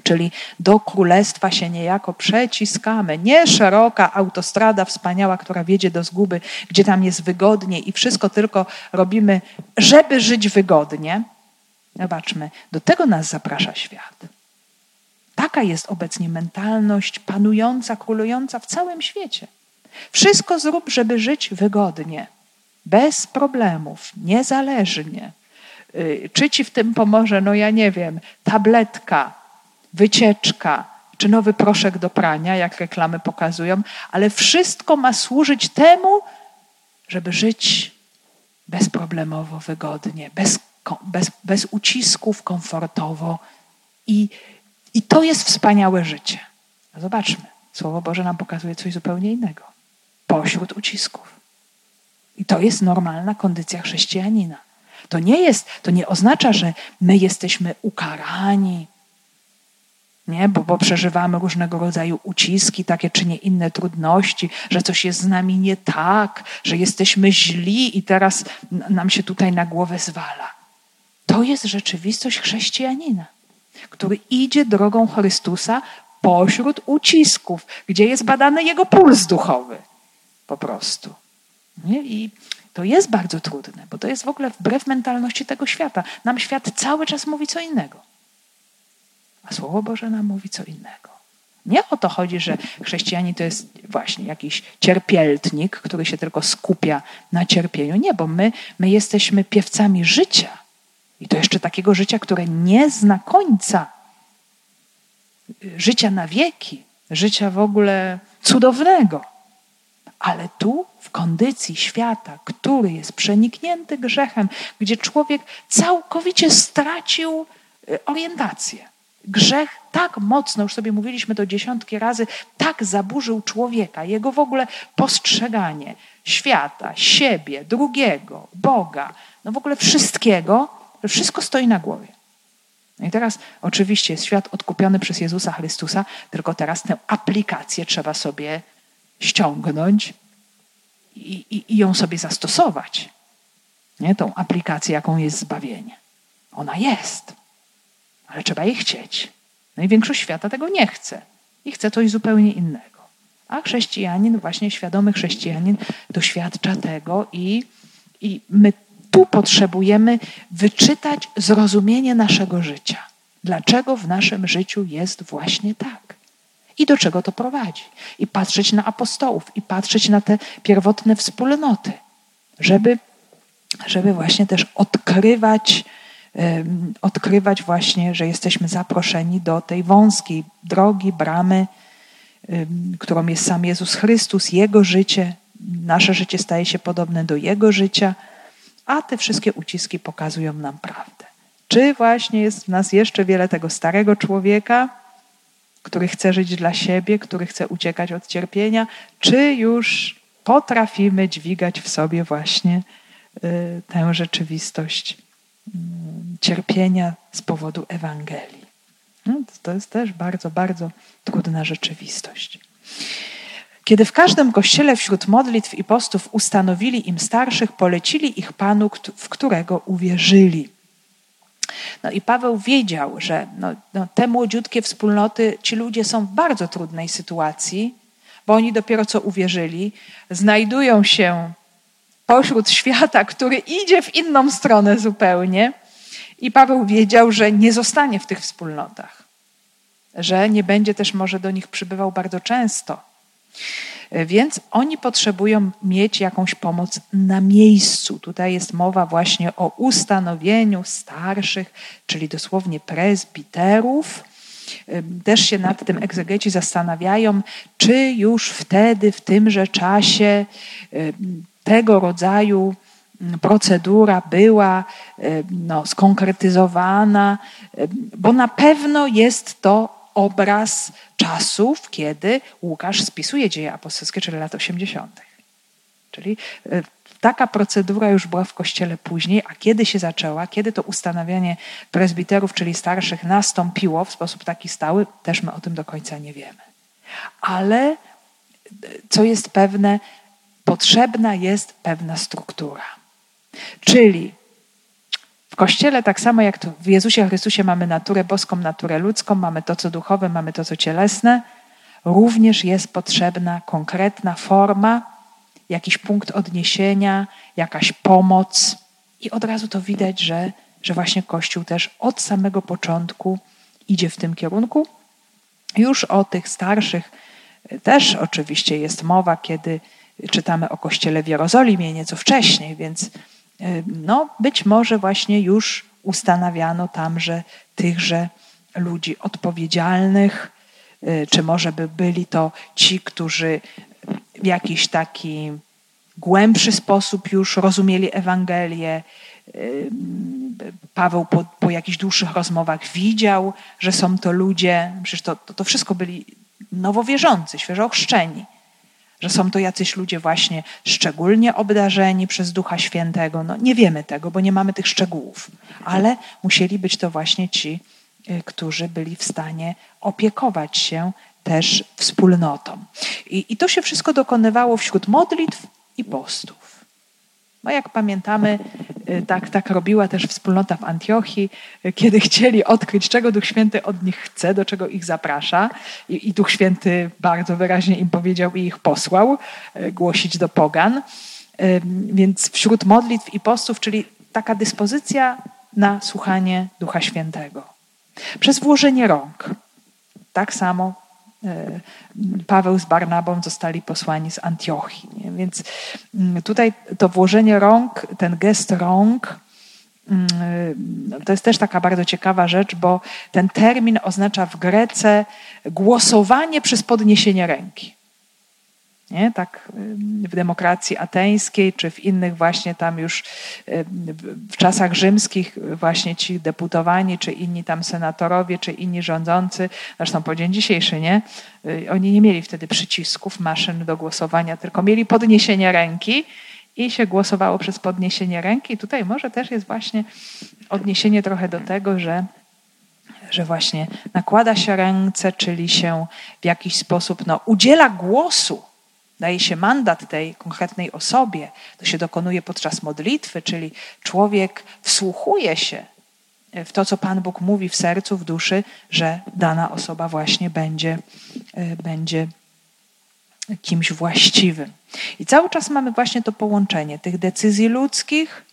Czyli do królestwa się niejako przeciskamy. Nie szeroka autostrada wspaniała, która wiedzie do zguby, gdzie tam jest wygodnie i wszystko tylko robimy, żeby żyć wygodnie. Zobaczmy, do tego nas zaprasza świat. Taka jest obecnie mentalność panująca, królująca w całym świecie. Wszystko zrób, żeby żyć wygodnie bez problemów, niezależnie. Y, czy ci w tym pomoże, no ja nie wiem, tabletka, wycieczka, czy nowy proszek do prania, jak reklamy pokazują, ale wszystko ma służyć temu, żeby żyć bezproblemowo, wygodnie, bez bez, bez ucisków, komfortowo. I, I to jest wspaniałe życie. Zobaczmy, Słowo Boże nam pokazuje coś zupełnie innego. Pośród ucisków. I to jest normalna kondycja chrześcijanina. To nie jest, to nie oznacza, że my jesteśmy ukarani, nie? Bo, bo przeżywamy różnego rodzaju uciski, takie czy nie inne trudności, że coś jest z nami nie tak, że jesteśmy źli i teraz nam się tutaj na głowę zwala. To jest rzeczywistość chrześcijanina, który idzie drogą Chrystusa pośród ucisków, gdzie jest badany jego puls duchowy. Po prostu. Nie? I to jest bardzo trudne, bo to jest w ogóle wbrew mentalności tego świata. Nam świat cały czas mówi co innego. A Słowo Boże nam mówi co innego. Nie o to chodzi, że chrześcijanin to jest właśnie jakiś cierpieltnik, który się tylko skupia na cierpieniu. Nie, bo my, my jesteśmy piewcami życia. I to jeszcze takiego życia, które nie zna końca. Życia na wieki, życia w ogóle cudownego. Ale tu, w kondycji świata, który jest przeniknięty grzechem, gdzie człowiek całkowicie stracił y, orientację Grzech tak mocno, już sobie mówiliśmy to dziesiątki razy, tak zaburzył człowieka, jego w ogóle postrzeganie świata, siebie, drugiego, Boga, no w ogóle wszystkiego, wszystko stoi na głowie. No i teraz oczywiście jest świat odkupiony przez Jezusa Chrystusa, tylko teraz tę aplikację trzeba sobie ściągnąć i, i, i ją sobie zastosować. Nie? Tą aplikację, jaką jest zbawienie. Ona jest ale trzeba je chcieć. No i większość świata tego nie chce i chce coś zupełnie innego. A chrześcijanin, właśnie świadomy chrześcijanin, doświadcza tego i, i my tu potrzebujemy wyczytać zrozumienie naszego życia. Dlaczego w naszym życiu jest właśnie tak? I do czego to prowadzi? I patrzeć na apostołów, i patrzeć na te pierwotne wspólnoty, żeby, żeby właśnie też odkrywać odkrywać właśnie, że jesteśmy zaproszeni do tej wąskiej drogi, bramy, którą jest sam Jezus Chrystus, Jego życie. Nasze życie staje się podobne do Jego życia, a te wszystkie uciski pokazują nam prawdę. Czy właśnie jest w nas jeszcze wiele tego starego człowieka, który chce żyć dla siebie, który chce uciekać od cierpienia, czy już potrafimy dźwigać w sobie właśnie y, tę rzeczywistość cierpienia z powodu Ewangelii. No, to jest też bardzo, bardzo trudna rzeczywistość. Kiedy w każdym kościele wśród modlitw i postów ustanowili im starszych, polecili ich Panu, w którego uwierzyli. No i Paweł wiedział, że no, no, te młodziutkie wspólnoty, ci ludzie są w bardzo trudnej sytuacji, bo oni dopiero co uwierzyli, znajdują się pośród świata, który idzie w inną stronę zupełnie. I Paweł wiedział, że nie zostanie w tych wspólnotach, że nie będzie też może do nich przybywał bardzo często. Więc oni potrzebują mieć jakąś pomoc na miejscu. Tutaj jest mowa właśnie o ustanowieniu starszych, czyli dosłownie prezbiterów. Też się nad tym egzegeci zastanawiają, czy już wtedy, w tymże czasie tego rodzaju procedura była e, no, skonkretyzowana, e, bo na pewno jest to obraz czasów, kiedy Łukasz spisuje dzieje apostolskie, czyli lat 80. Czyli e, taka procedura już była w kościele później, a kiedy się zaczęła, kiedy to ustanawianie prezbiterów, czyli starszych, nastąpiło w sposób taki stały, też my o tym do końca nie wiemy. Ale co jest pewne, potrzebna jest pewna struktura. Czyli w Kościele, tak samo jak w Jezusie Chrystusie mamy naturę boską, naturę ludzką, mamy to, co duchowe, mamy to, co cielesne, również jest potrzebna konkretna forma, jakiś punkt odniesienia, jakaś pomoc. I od razu to widać, że, że właśnie Kościół też od samego początku idzie w tym kierunku. Już o tych starszych też oczywiście jest mowa, kiedy czytamy o kościele w Jerozolimie nieco wcześniej, więc y, no, być może właśnie już ustanawiano tamże tychże ludzi odpowiedzialnych, y, czy może by byli to ci, którzy w jakiś taki głębszy sposób już rozumieli Ewangelię, Paweł po, po jakichś dłuższych rozmowach widział, że są to ludzie, przecież to, to, to wszystko byli nowowierzący, świeżo ochrzczeni, że są to jacyś ludzie właśnie szczególnie obdarzeni przez Ducha Świętego. No, nie wiemy tego, bo nie mamy tych szczegółów, ale musieli być to właśnie ci, y, którzy byli w stanie opiekować się też wspólnotą. I, i to się wszystko dokonywało wśród modlitw i postów. No jak pamiętamy, y, tak, tak robiła też wspólnota w Antiochii, y, kiedy chcieli odkryć, czego Duch Święty od nich chce, do czego ich zaprasza. I, i Duch Święty bardzo wyraźnie im powiedział i ich posłał y, głosić do pogan. Więc wśród modlitw i postów, czyli taka dyspozycja na słuchanie Ducha Świętego. Przez włożenie rąk. Tak samo Paweł z Barnabą zostali posłani z Antiochii. Nie? Więc mm, tutaj to włożenie rąk, ten gest rąk, mm, to jest też taka bardzo ciekawa rzecz, bo ten termin oznacza w Grece głosowanie przez podniesienie ręki. Nie? Tak w demokracji ateńskiej, czy w innych właśnie tam już w czasach rzymskich właśnie ci deputowani, czy inni tam senatorowie, czy inni rządzący, zresztą po dzień dzisiejszy, nie? Y, oni nie mieli wtedy przycisków, maszyn do głosowania, tylko mieli podniesienie ręki i się głosowało przez podniesienie ręki. Tutaj może też jest właśnie odniesienie trochę do tego, że że właśnie nakłada się ręce, czyli się w jakiś sposób no, udziela głosu daje się mandat tej konkretnej osobie, to się dokonuje podczas modlitwy, czyli człowiek wsłuchuje się w to, co Pan Bóg mówi w sercu, w duszy, że dana osoba właśnie będzie, e, będzie kimś właściwym. I cały czas mamy właśnie to połączenie tych decyzji ludzkich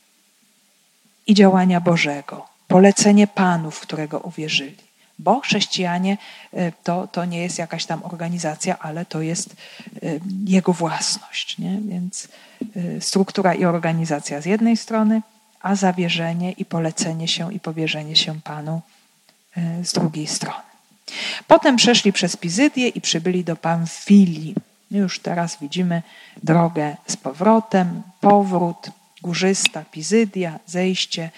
i działania Bożego, polecenie Panu, w którego uwierzyli bo chrześcijanie y, to, to nie jest jakaś tam organizacja, ale to jest y, jego własność. Nie? Więc y, struktura i organizacja z jednej strony, a zawierzenie i polecenie się i powierzenie się Panu z drugiej strony. Potem przeszli przez Pizydię i przybyli do Pamfilii. Już teraz widzimy drogę z powrotem, powrót, górzysta Pizydia, zejście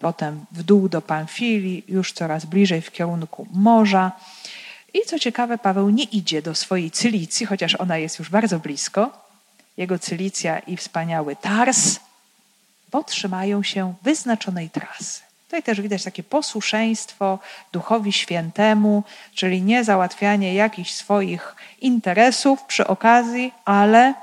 potem w dół do Pamfilii, już coraz bliżej w kierunku morza. I co ciekawe, Paweł nie idzie do swojej Cylicji, chociaż ona jest już bardzo blisko. Jego Cylicja i wspaniały Tars potrzymają się wyznaczonej trasy. Tutaj też widać takie posłuszeństwo Duchowi Świętemu, czyli nie załatwianie jakichś swoich interesów przy okazji, ale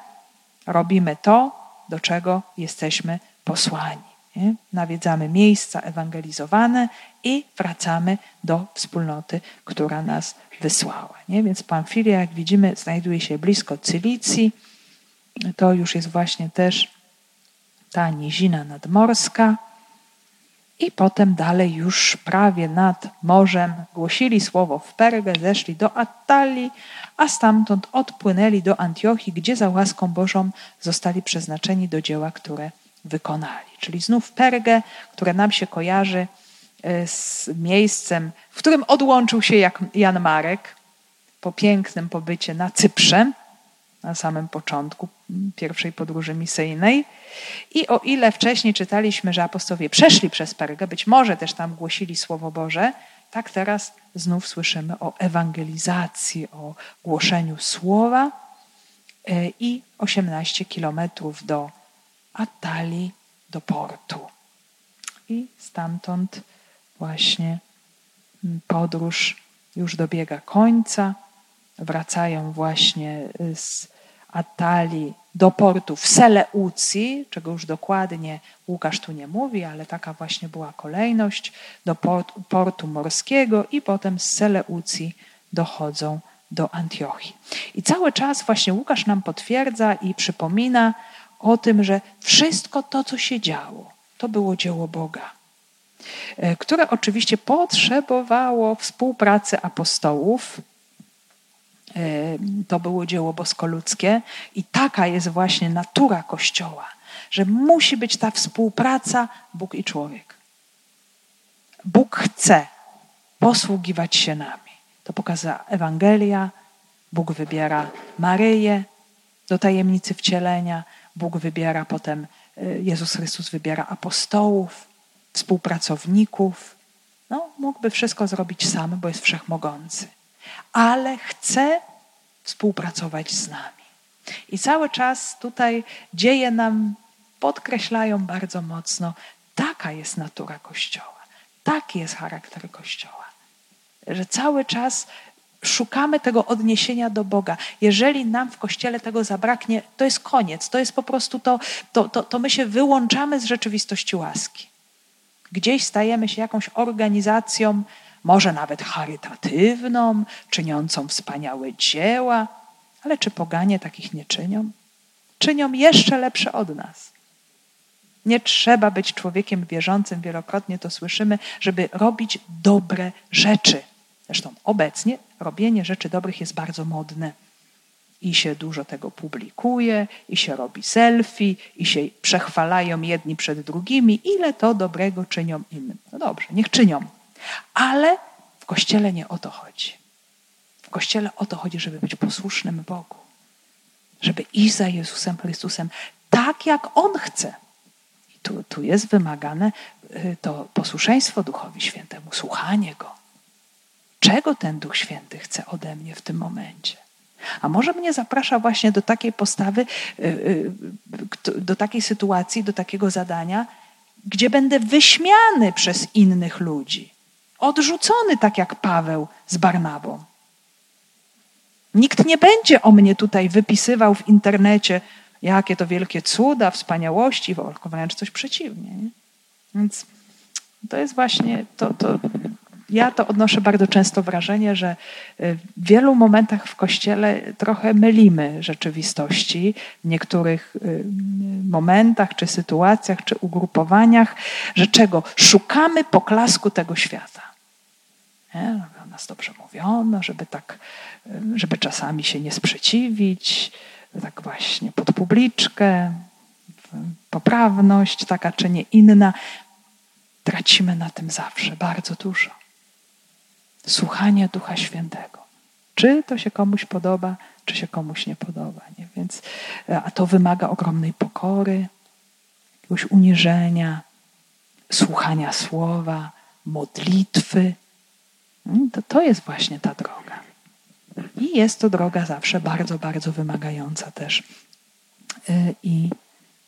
robimy to, do czego jesteśmy posłani. Nie? Nawiedzamy miejsca ewangelizowane i wracamy do wspólnoty, która nas wysłała. Nie? Więc Pamfilia, jak widzimy, znajduje się blisko Cylicji. To już jest właśnie też ta nizina nadmorska. I potem dalej już prawie nad morzem głosili słowo w Pergę, zeszli do Attalii, a stamtąd odpłynęli do Antiochii, gdzie za łaską Bożą zostali przeznaczeni do dzieła, które wykonali. Czyli znów Pergę, które nam się kojarzy e, z miejscem, w którym odłączył się Jan Marek po pięknym pobycie na Cyprze, na samym początku pierwszej podróży misyjnej. I o ile wcześniej czytaliśmy, że apostowie przeszli przez Pergę, być może też tam głosili Słowo Boże, tak teraz znów słyszymy o ewangelizacji, o głoszeniu Słowa e, i 18 kilometrów do Atali, do portu. I stamtąd właśnie podróż już dobiega końca. Wracają właśnie z Atali do portu w Seleucji, czego już dokładnie Łukasz tu nie mówi, ale taka właśnie była kolejność, do portu, portu morskiego i potem z Seleucji dochodzą do Antiochii. I cały czas właśnie Łukasz nam potwierdza i przypomina o tym, że wszystko to, co się działo, to było dzieło Boga, e, które oczywiście potrzebowało współpracy apostołów, to było dzieło boskoludzkie i taka jest właśnie natura Kościoła, że musi być ta współpraca Bóg i człowiek. Bóg chce posługiwać się nami. To pokazuje Ewangelia. Bóg wybiera Maryję do tajemnicy wcielenia. Bóg wybiera potem y, Jezus Chrystus wybiera apostołów, współpracowników. No, mógłby wszystko zrobić sam, bo jest wszechmogący. Ale chce współpracować z nami. I cały czas tutaj dzieje nam podkreślają bardzo mocno, taka jest natura Kościoła, taki jest charakter Kościoła. Że cały czas szukamy tego odniesienia do Boga. Jeżeli nam w kościele tego zabraknie, to jest koniec. To jest po prostu to, to, to, to my się wyłączamy z rzeczywistości łaski. Gdzieś stajemy się jakąś organizacją, może nawet charytatywną, czyniącą wspaniałe dzieła, ale czy poganie takich nie czynią? Czynią jeszcze lepsze od nas. Nie trzeba być człowiekiem wierzącym, wielokrotnie to słyszymy, żeby robić dobre rzeczy. Zresztą obecnie robienie rzeczy dobrych jest bardzo modne. I się dużo tego publikuje, i się robi selfie, i się przechwalają jedni przed drugimi, ile to dobrego czynią innym. No dobrze, niech czynią. Ale w kościele nie o to chodzi. W kościele o to chodzi, żeby być posłusznym Bogu. Żeby iść za Jezusem Chrystusem tak, jak On chce. I tu, tu jest wymagane y, to posłuszeństwo Duchowi Świętemu, słuchanie Go czego ten Duch Święty chce ode mnie w tym momencie. A może mnie zaprasza właśnie do takiej postawy, y, y, do takiej sytuacji, do takiego zadania, gdzie będę wyśmiany przez innych ludzi, odrzucony tak jak Paweł z Barnabą. Nikt nie będzie o mnie tutaj wypisywał w internecie, jakie to wielkie cuda, wspaniałości, wręcz coś przeciwnie. Nie? Więc to jest właśnie to, to, ja to odnoszę bardzo często wrażenie, że y, w wielu momentach w kościele trochę mylimy rzeczywistości, w niektórych y, momentach, czy sytuacjach, czy ugrupowaniach, że czego? Szukamy poklasku tego świata. Nie? Nas dobrze mówiono, żeby tak, y, żeby czasami się nie sprzeciwić, tak właśnie pod publiczkę, poprawność taka czy nie inna. Tracimy na tym zawsze bardzo dużo słuchanie Ducha Świętego. Czy to się komuś podoba, czy się komuś nie podoba. Nie? Więc, e, a to wymaga ogromnej pokory, jakiegoś uniżenia, słuchania słowa, modlitwy. Mm, to, to jest właśnie ta droga. I jest to droga zawsze bardzo, bardzo wymagająca też e, i,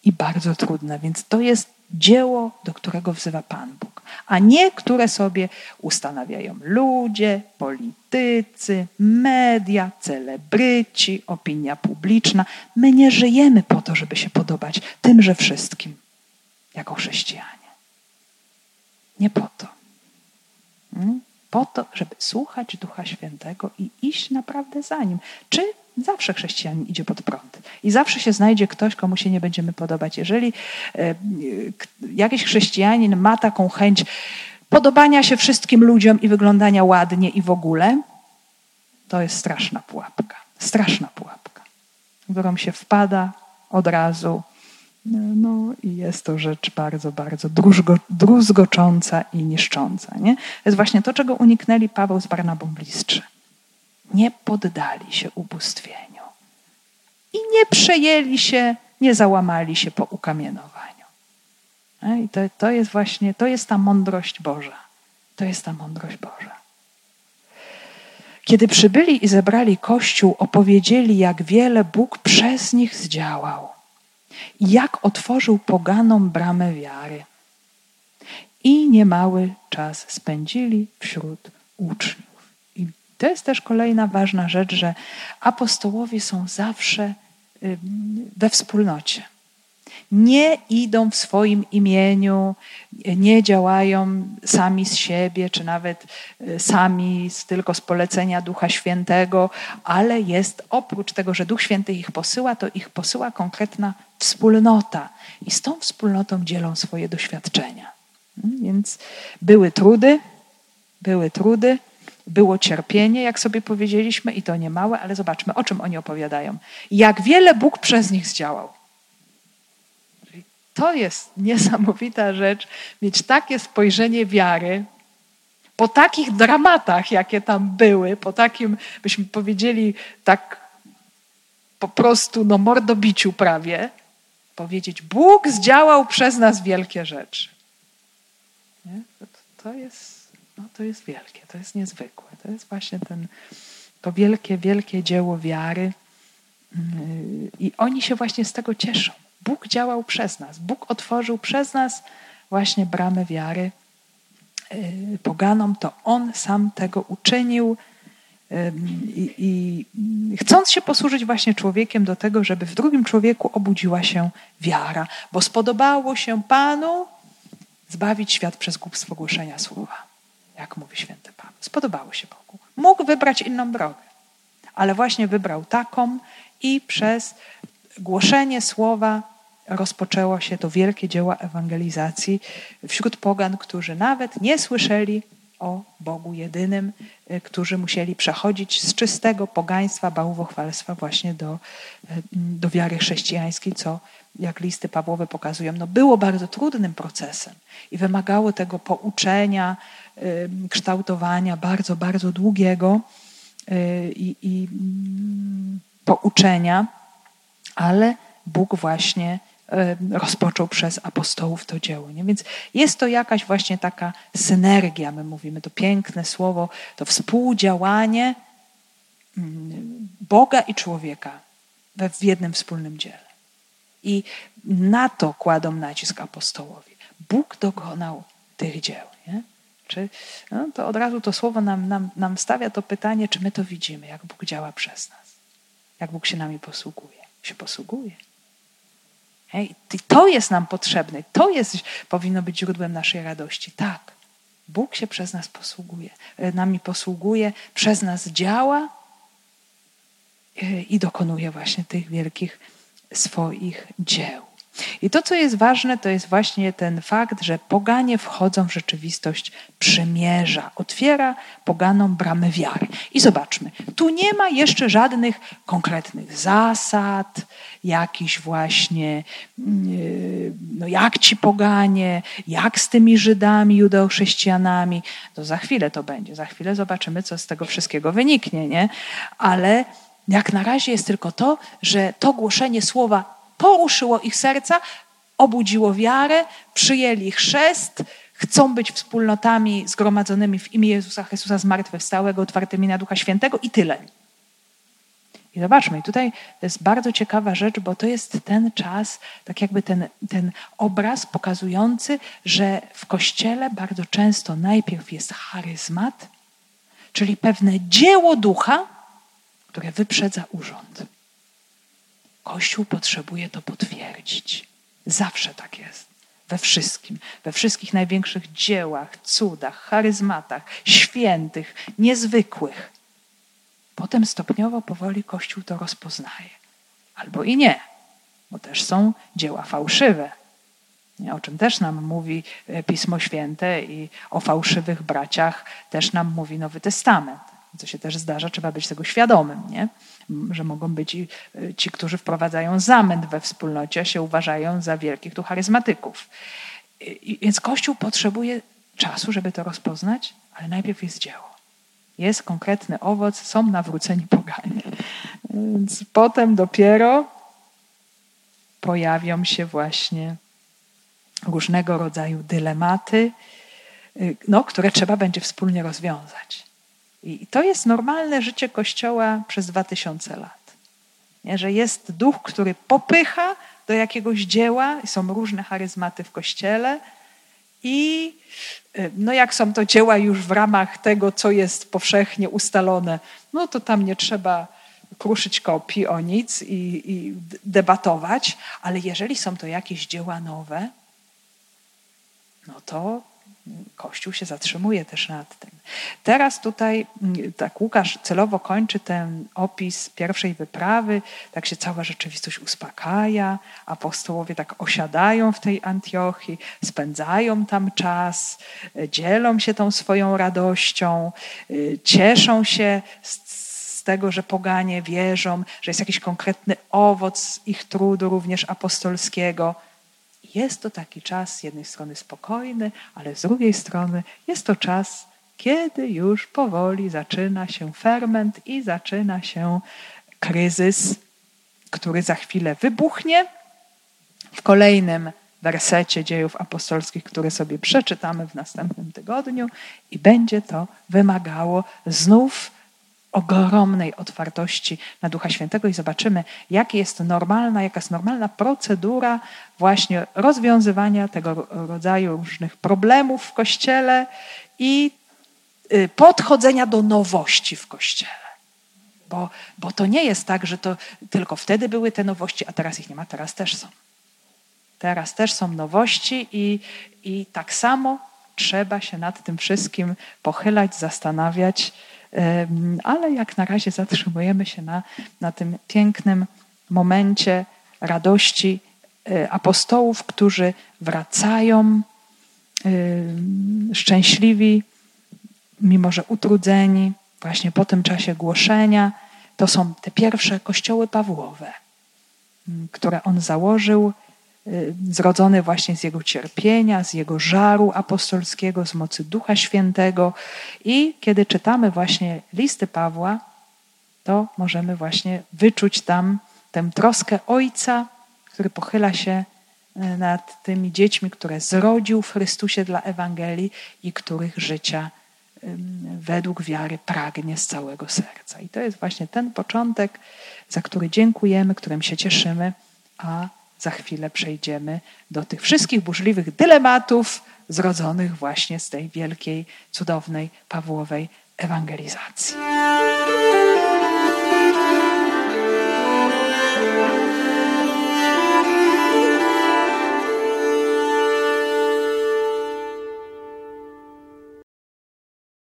i bardzo trudna. Więc to jest dzieło, do którego wzywa Pan Bóg, a nie które sobie ustanawiają ludzie, politycy, media, celebryci, opinia publiczna. My nie żyjemy po to, żeby się podobać tymże wszystkim jako chrześcijanie. Nie po to. Hmm? Po to, żeby słuchać Ducha Świętego i iść naprawdę za Nim. Czy Zawsze chrześcijanin idzie pod prąd. I zawsze się znajdzie ktoś, komu się nie będziemy podobać. Jeżeli e, jakiś chrześcijanin ma taką chęć podobania się wszystkim ludziom i wyglądania ładnie i w ogóle, to jest straszna pułapka. Straszna pułapka, w którą się wpada od razu. No i jest to rzecz bardzo, bardzo druzgo, druzgocząca i niszcząca. Nie? To jest właśnie to, czego uniknęli Paweł z Barnabą Blistrzy nie poddali się ubóstwieniu i nie przejęli się, nie załamali się po ukamienowaniu. E, I to, to jest właśnie, to jest ta mądrość Boża. To jest ta mądrość Boża. Kiedy przybyli i zebrali Kościół, opowiedzieli, jak wiele Bóg przez nich zdziałał i jak otworzył poganom bramę wiary. I niemały czas spędzili wśród uczniów. To jest też kolejna ważna rzecz, że apostołowie są zawsze we wspólnocie. Nie idą w swoim imieniu, nie działają sami z siebie, czy nawet y, sami tylko z polecenia Ducha Świętego, ale jest oprócz tego, że Duch Święty ich posyła, to ich posyła konkretna wspólnota. I z tą wspólnotą dzielą swoje doświadczenia. Więc były trudy, były trudy, było cierpienie, jak sobie powiedzieliśmy, i to nie małe, ale zobaczmy, o czym oni opowiadają. Jak wiele Bóg przez nich zdziałał. To jest niesamowita rzecz, mieć takie spojrzenie wiary po takich dramatach, jakie tam były, po takim, byśmy powiedzieli, tak po prostu no, mordobiciu prawie, powiedzieć: Bóg zdziałał przez nas wielkie rzeczy. Nie? To, to, jest, no, to jest wielkie, to jest niezwykłe. To jest właśnie ten, to wielkie, wielkie dzieło wiary. Mm, I oni się właśnie z tego cieszą. Bóg działał przez nas. Bóg otworzył przez nas właśnie bramę wiary y, poganom. To On sam tego uczynił. I, I, chcąc się posłużyć właśnie człowiekiem do tego, żeby w drugim człowieku obudziła się wiara, bo spodobało się Panu zbawić świat przez głupstwo głoszenia słowa, jak mówi święty Paweł. Spodobało się Bogu. Mógł wybrać inną drogę, ale właśnie wybrał taką i przez głoszenie słowa rozpoczęło się to wielkie dzieło ewangelizacji wśród pogan, którzy nawet nie słyszeli o Bogu jedynym, y, którzy musieli przechodzić z czystego pogaństwa, bałwochwalstwa właśnie do, y, do wiary chrześcijańskiej, co jak listy Pawłowe pokazują, no było bardzo trudnym procesem i wymagało tego pouczenia, kształtowania bardzo, bardzo długiego i, i mm, pouczenia, ale Bóg właśnie E, rozpoczął przez apostołów to dzieło. Nie? Więc jest to jakaś właśnie taka synergia, my mówimy to piękne słowo, to współdziałanie mm, Boga i człowieka w jednym wspólnym dziele. I na to kładą nacisk apostołowie. Bóg dokonał tych dzieł. Nie? Czy, no to od razu to słowo nam, nam, nam stawia to pytanie, czy my to widzimy, jak Bóg działa przez nas, jak Bóg się nami posługuje. Się posługuje. I to jest nam potrzebne. To jest, powinno być źródłem naszej radości. Tak, Bóg się przez nas posługuje, e, nami posługuje, przez nas działa e, i dokonuje właśnie tych wielkich swoich dzieł. I to, co jest ważne, to jest właśnie ten fakt, że poganie wchodzą w rzeczywistość przymierza, otwiera poganom bramy wiary. I zobaczmy, tu nie ma jeszcze żadnych konkretnych zasad, jakiś właśnie, mm, no jak ci poganie, jak z tymi Żydami, judeochrześcijanami. To za chwilę to będzie, za chwilę zobaczymy, co z tego wszystkiego wyniknie, nie? Ale jak na razie jest tylko to, że to głoszenie słowa poruszyło ich serca, obudziło wiarę, przyjęli chrzest, chcą być wspólnotami zgromadzonymi w imię Jezusa Chrystusa zmartwychwstałego, otwartymi na Ducha Świętego i tyle. I zobaczmy, tutaj to jest bardzo ciekawa rzecz, bo to jest ten czas, tak jakby ten, ten obraz pokazujący, że w kościele bardzo często najpierw jest charyzmat, czyli pewne dzieło ducha, które wyprzedza urząd. Kościół potrzebuje to potwierdzić. Zawsze tak jest. We wszystkim, we wszystkich największych dziełach, cudach, charyzmatach, świętych, niezwykłych. Potem stopniowo, powoli Kościół to rozpoznaje. Albo i nie, bo też są dzieła fałszywe, o czym też nam mówi e, Pismo Święte i o fałszywych braciach też nam mówi Nowy Testament. Co się też zdarza, trzeba być tego świadomym, nie? że mogą być y, ci, którzy wprowadzają zamęt we wspólnocie, się uważają za wielkich tu charyzmatyków. Więc Kościół potrzebuje czasu, żeby to rozpoznać, ale najpierw jest dzieło. Jest konkretny owoc, są nawróceni poganie. Więc potem dopiero pojawią się właśnie różnego rodzaju dylematy, y, no, które trzeba będzie wspólnie rozwiązać. I to jest normalne życie Kościoła przez dwa tysiące lat. Nie? Że jest duch, który popycha do jakiegoś dzieła, są różne charyzmaty w Kościele, i y, no jak są to dzieła już w ramach tego, co jest powszechnie ustalone, no to tam nie trzeba kruszyć kopii o nic i, i debatować, ale jeżeli są to jakieś dzieła nowe, no to Kościół się zatrzymuje też nad tym. Teraz tutaj, mm, tak Łukasz celowo kończy ten opis pierwszej wyprawy, tak się cała rzeczywistość uspokaja, apostołowie tak osiadają w tej Antiochii, spędzają tam czas, dzielą się tą swoją radością, y, cieszą się z tego, że poganie wierzą, że jest jakiś konkretny owoc ich trudu, również apostolskiego. Jest to taki czas z jednej strony spokojny, ale z drugiej strony jest to czas, kiedy już powoli zaczyna się ferment i zaczyna się kryzys, który za chwilę wybuchnie. W kolejnym wersecie dziejów apostolskich, który sobie przeczytamy w następnym tygodniu, i będzie to wymagało znów ogromnej otwartości na Ducha Świętego i zobaczymy, jak jest normalna, jaka jest normalna procedura właśnie rozwiązywania tego rodzaju różnych problemów w Kościele i y, podchodzenia do nowości w Kościele. Bo, bo to nie jest tak, że to tylko wtedy były te nowości, a teraz ich nie ma, teraz też są. Teraz też są nowości i, i tak samo trzeba się nad tym wszystkim pochylać, zastanawiać, ale jak na razie zatrzymujemy się na, na tym pięknym momencie radości e, apostołów, którzy wracają szczęśliwi, mimo że utrudzeni, właśnie po tym czasie głoszenia. To są te pierwsze kościoły Pawłowe, które on założył zrodzony właśnie z jego cierpienia, z jego żaru apostolskiego, z mocy Ducha Świętego. I kiedy czytamy właśnie listy Pawła, to możemy właśnie wyczuć tam tę troskę Ojca, który pochyla się y, nad tymi dziećmi, które zrodził w Chrystusie dla Ewangelii i których życia według wiary pragnie z całego serca. I to jest właśnie ten początek, za który dziękujemy, którym się cieszymy, a za chwilę przejdziemy do tych wszystkich burzliwych dylematów zrodzonych właśnie z tej wielkiej, cudownej Pawłowej ewangelizacji.